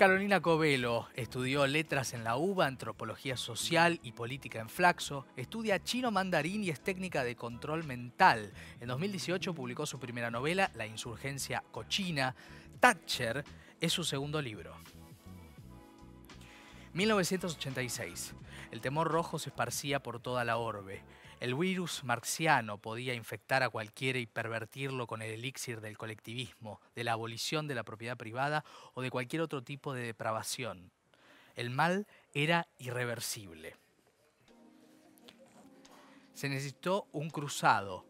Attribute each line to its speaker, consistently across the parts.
Speaker 1: Carolina Covelo estudió letras en la UBA, antropología social y política en Flaxo, estudia chino mandarín y es técnica de control mental. En 2018 publicó su primera novela, La insurgencia cochina. Thatcher es su segundo libro. 1986. El temor rojo se esparcía por toda la orbe. El virus marxiano podía infectar a cualquiera y pervertirlo con el elixir del colectivismo, de la abolición de la propiedad privada o de cualquier otro tipo de depravación. El mal era irreversible. Se necesitó un cruzado,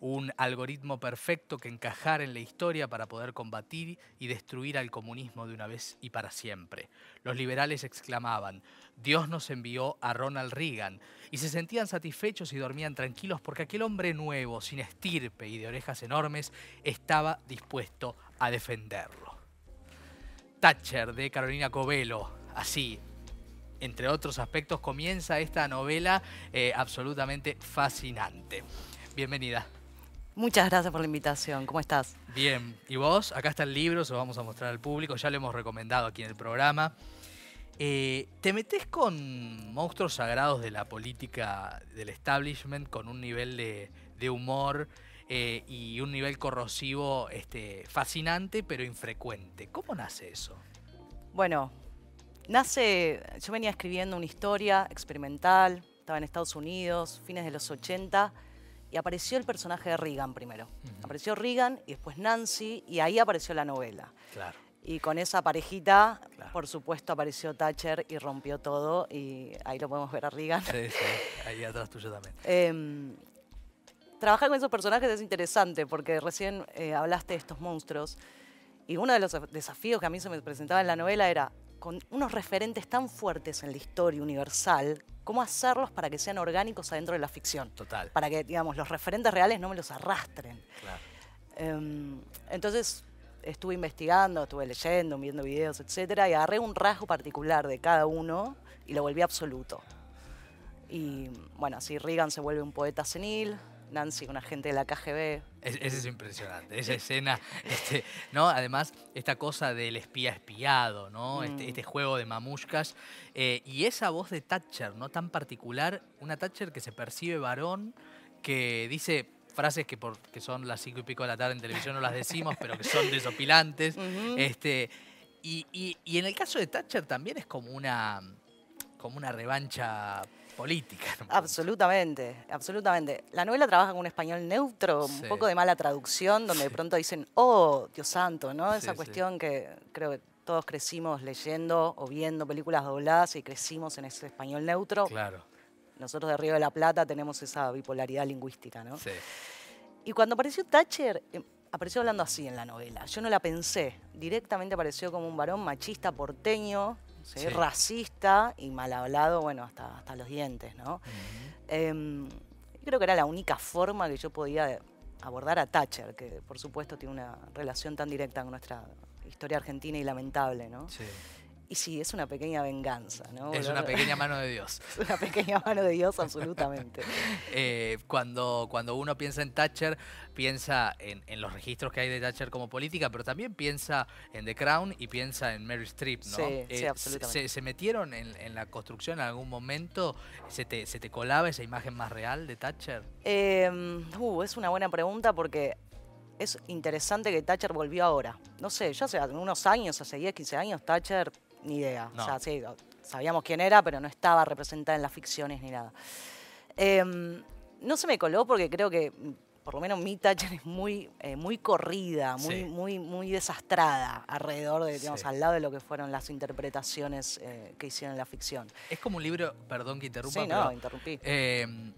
Speaker 1: un algoritmo perfecto que encajara en la historia para poder combatir y destruir al comunismo de una vez y para siempre. Los liberales exclamaban, Dios nos envió a Ronald Reagan, y se sentían satisfechos y dormían tranquilos porque aquel hombre nuevo, sin estirpe y de orejas enormes, estaba dispuesto a defenderlo. Thatcher de Carolina Covelo, así, entre otros aspectos, comienza esta novela eh, absolutamente fascinante. Bienvenida.
Speaker 2: Muchas gracias por la invitación. ¿Cómo estás?
Speaker 1: Bien. ¿Y vos? Acá está el libro, se lo vamos a mostrar al público. Ya lo hemos recomendado aquí en el programa. Eh, ¿Te metes con monstruos sagrados de la política del establishment con un nivel de, humor eh, y un nivel corrosivo este, fascinante pero infrecuente? ¿Cómo nace eso?
Speaker 2: Bueno, nace, yo venía escribiendo una historia experimental, estaba en Estados Unidos, fines de los 80 y apareció el personaje de Reagan primero. Apareció Reagan y después Nancy y ahí apareció la novela.
Speaker 1: Claro.
Speaker 2: Y con esa parejita, por supuesto, apareció Thatcher y rompió todo y ahí lo podemos ver a Reagan.
Speaker 1: Sí, sí, ahí atrás tuyo también.
Speaker 2: Em, trabajar con esos personajes es interesante porque recién eh, hablaste de estos monstruos y uno de los desafíos que a mí se me presentaba en la novela era con unos referentes tan fuertes en la historia universal, cómo hacerlos para que sean orgánicos adentro de la ficción.
Speaker 1: Total.
Speaker 2: Para que, digamos, los referentes reales no me los arrastren. Claro. Em, entonces estuve investigando, estuve leyendo, viendo videos, etcétera, y agarré un rasgo particular de cada uno y lo volví absoluto. Y bueno, así Reagan se vuelve un poeta senil, Nancy, un agente de la KGB.
Speaker 1: ese es impresionante, esa escena, este, ¿no? Además, esta cosa del espía espiado, ¿no? Este, mm. este, juego de mamushkas. Eh, y esa voz de Thatcher, ¿no? Tan particular, una Thatcher que se percibe varón, que dice frases que, por, son las cinco y pico de la tarde en televisión no las decimos, pero que son desopilantes. este, y, y, en el caso de Thatcher también es como una, como una revancha política.
Speaker 2: Absolutamente, absolutamente. La novela trabaja con un español neutro, un poco de mala traducción, donde de pronto dicen, oh, Dios santo, ¿no? Esa cuestión que creo que todos crecimos leyendo o viendo películas dobladas y crecimos en ese español neutro.
Speaker 1: Claro.
Speaker 2: Nosotros de Río de la Plata tenemos esa bipolaridad lingüística, ¿no? Sí. Y cuando apareció Thatcher, em, apareció hablando así en la novela. Yo no la pensé. Directamente apareció como un varón machista porteño, racista y mal hablado, bueno, hasta, hasta los dientes, ¿no? Em, creo que era la única forma que yo podía abordar a Thatcher, que por supuesto tiene una relación tan directa con nuestra historia argentina y lamentable, ¿no? Sí. Y sí, es una pequeña venganza, ¿no?
Speaker 1: Es una pequeña mano de Dios.
Speaker 2: es una pequeña mano de Dios, absolutamente.
Speaker 1: Eh, cuando, cuando uno piensa en Thatcher, piensa en, los registros que hay de Thatcher como política, pero también piensa en The Crown y piensa en Mary Streep, ¿no?
Speaker 2: Sí, sí eh, absolutamente.
Speaker 1: Se, metieron en, la construcción en algún momento? ¿Se te, ¿Se te colaba esa imagen más real de Thatcher?
Speaker 2: Em, uh, es una buena pregunta porque es interesante que Thatcher volvió ahora. No sé, yo hace unos años, hace 10, 15 años, Thatcher ni idea. O sea, sí, sabíamos quién era, pero no estaba representada en las ficciones ni nada. Em, no se me coló porque creo que, por lo menos mi Thatcher es muy, eh, muy corrida, muy, muy, muy desastrada alrededor de, digamos, al lado de lo que fueron las interpretaciones eh, que hicieron en la ficción.
Speaker 1: Es como un libro, perdón que interrumpa.
Speaker 2: Sí, no, interrumpí.
Speaker 1: Em,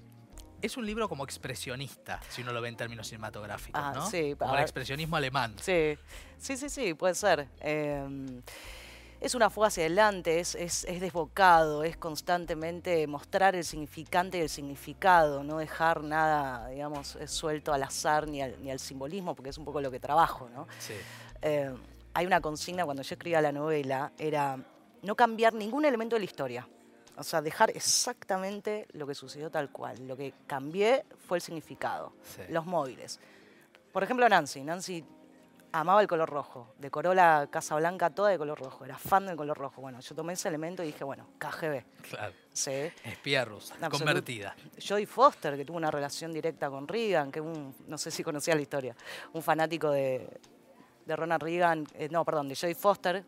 Speaker 1: es un libro como expresionista, si uno lo ve en términos cinematográficos,
Speaker 2: ah,
Speaker 1: ¿no?
Speaker 2: Sí,
Speaker 1: como el expresionismo alemán.
Speaker 2: Sí, sí, sí, sí, puede ser. Eh, es una fuga hacia adelante, es, es, desbocado, es constantemente mostrar el significante y el significado, no dejar nada, digamos, suelto al azar ni al, ni al simbolismo, porque es un poco lo que trabajo, ¿no? Eh, hay una consigna cuando yo escribía la novela, era no cambiar ningún elemento de la historia. O sea, dejar exactamente lo que sucedió tal cual. Lo que cambié fue el significado, los móviles. Por ejemplo, Nancy. Nancy amaba el color rojo. Decoró la Casa Blanca toda de color rojo. Era fan del color rojo. Bueno, yo tomé ese elemento y dije, bueno, KGB.
Speaker 1: Claro. Sí. Espía rusa, convertida.
Speaker 2: Jodie Foster, que tuvo una relación directa con Reagan, que un, no sé si conocía la historia, un fanático de, Ronald Reagan, eh, no, perdón, de Jodie Foster,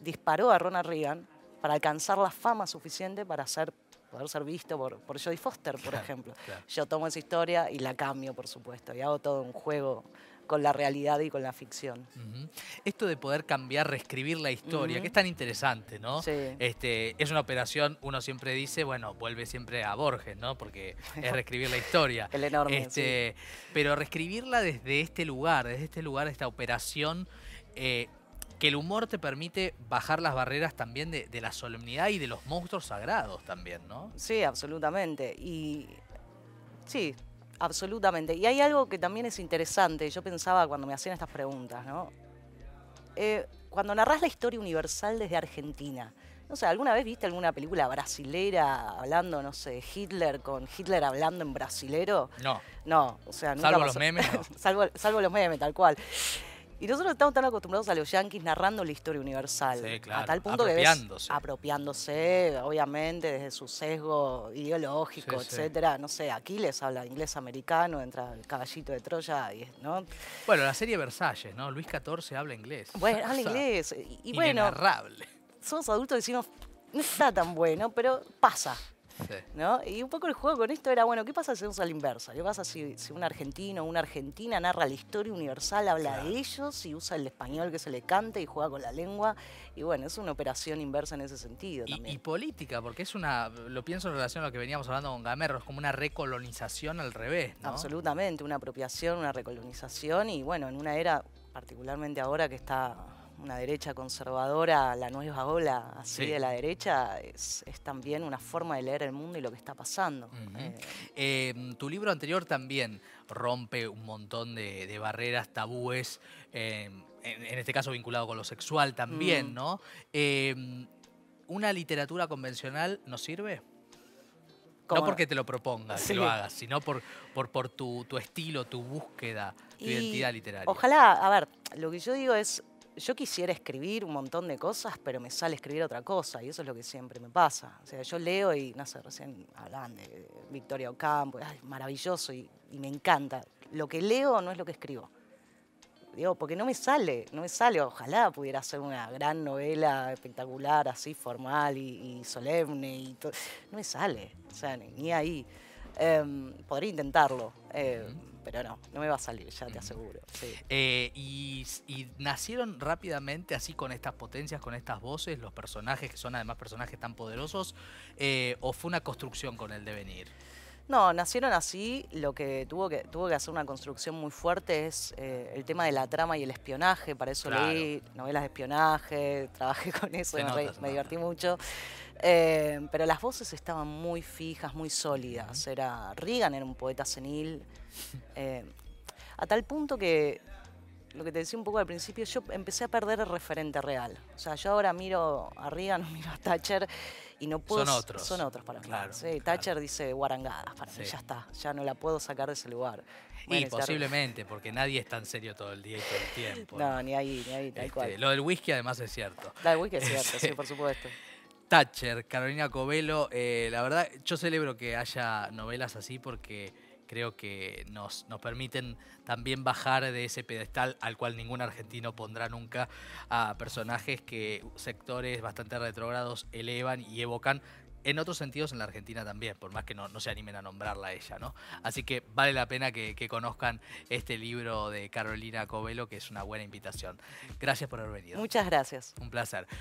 Speaker 2: disparó a Ronald Reagan para alcanzar la fama suficiente para ser poder ser visto por, por Jodie Foster, por ejemplo. Yo tomo esa historia y la cambio, por supuesto, y hago todo un juego con la realidad y con la ficción.
Speaker 1: Esto de poder cambiar, reescribir la historia, que es tan interesante, ¿no? Sí. Este, es una operación, uno siempre dice, bueno, vuelve siempre a Borges, ¿no? Porque es reescribir la historia.
Speaker 2: El enorme.
Speaker 1: Este, pero reescribirla desde este lugar, desde este lugar, esta operación. Eh, que el humor te permite bajar las barreras también de, de, la solemnidad y de los monstruos sagrados también, ¿no?
Speaker 2: Sí, absolutamente. Y sí, Absolutamente. Y hay algo que también es interesante, yo pensaba cuando me hacían estas preguntas, ¿no? Eh, cuando narras la historia universal desde Argentina, no sé, ¿alguna vez viste alguna película brasilera hablando, no sé, Hitler con Hitler hablando en brasilero?
Speaker 1: No.
Speaker 2: No, o sea,
Speaker 1: nunca Salvo los memes.
Speaker 2: salvo, salvo los memes, tal cual. Y nosotros estamos tan acostumbrados a los yanquis narrando la historia universal.
Speaker 1: Sí, claro.
Speaker 2: A tal punto apropiándose. que ves, apropiándose, obviamente, desde su sesgo ideológico, etcétera. No sé, Aquiles habla inglés americano, entra el caballito de Troya, ¿no?
Speaker 1: Bueno, la serie Versalles, ¿no? Luis XIV habla inglés.
Speaker 2: Bueno, habla inglés. Y, bueno. Somos adultos y decimos, no está tan bueno, pero pasa. ¿No? Y un poco el juego con esto era, bueno, ¿qué pasa si hacemos a la inversa? ¿Qué pasa si, un argentino o una argentina narra la historia universal, habla de ellos y usa el español que se le cante y juega con la lengua? Y bueno, es una operación inversa en ese sentido.
Speaker 1: Y, política, porque es una, lo pienso en relación a lo que veníamos hablando con Gamerro, es como una recolonización al revés.
Speaker 2: Absolutamente, una apropiación, una recolonización y bueno, en una era, particularmente ahora que está una derecha conservadora, la nueva ola así de la derecha, es, también una forma de leer el mundo y lo que está pasando.
Speaker 1: Eh, em, tu libro anterior también rompe un montón de, barreras, tabúes, em, en, este caso vinculado con lo sexual también, mm. ¿no? Em, ¿Una literatura convencional nos sirve? No porque te lo propongas, que lo hagas, sino por, por, por tu, estilo, tu búsqueda, tu identidad literaria.
Speaker 2: Ojalá, a ver, lo que yo digo es, yo quisiera escribir un montón de cosas, pero me sale escribir otra cosa, y eso es lo que siempre me pasa. O sea, yo leo y, no sé, recién hablan de Victoria Ocampo, es maravilloso y, me encanta. Lo que leo no es lo que escribo. Digo, porque no me sale, no me sale. Ojalá pudiera ser una gran novela espectacular, así formal y, solemne y todo. No me sale, o sea, ni, ahí. Em, podría intentarlo. Eh, pero no, no me va a salir, ya te aseguro.
Speaker 1: Eh, y, nacieron rápidamente así con estas potencias, con estas voces, los personajes que son además personajes tan poderosos, eh, o fue una construcción con el devenir?
Speaker 2: No, nacieron así. Lo que tuvo que, tuvo que hacer una construcción muy fuerte es eh, el tema de la trama y el espionaje. Para eso leí novelas de espionaje, trabajé con eso, me, divertí mucho. pero las voces estaban muy fijas, muy sólidas. Era Reagan era un poeta senil. Eh, a tal punto que, lo que te decía un poco al principio, yo empecé a perder el referente real. O sea, yo ahora miro a Reagan, miro a Thatcher y no puedo...
Speaker 1: Son otros.
Speaker 2: Son otros para mí. Thatcher dice guarangadas para mí, ya está, ya no la puedo sacar de ese lugar.
Speaker 1: y posiblemente, porque nadie es tan serio todo el día y todo el tiempo.
Speaker 2: No, ni ahí, ni ahí, tal este, cual.
Speaker 1: Lo del whisky además es cierto.
Speaker 2: Lo del whisky es cierto, sí, por supuesto.
Speaker 1: Thatcher, Carolina Covelo, eh, la verdad, yo celebro que haya novelas así porque creo que nos, nos permiten también bajar de ese pedestal al cual ningún argentino pondrá nunca a personajes que sectores bastante retrógrados elevan y evocan en otros sentidos en la Argentina también, por más que no, se animen a nombrarla a ella, ¿no? Así que vale la pena que, que, conozcan este libro de Carolina Covelo, que es una buena invitación. Gracias por haber venido.
Speaker 2: Muchas gracias.
Speaker 1: Un placer.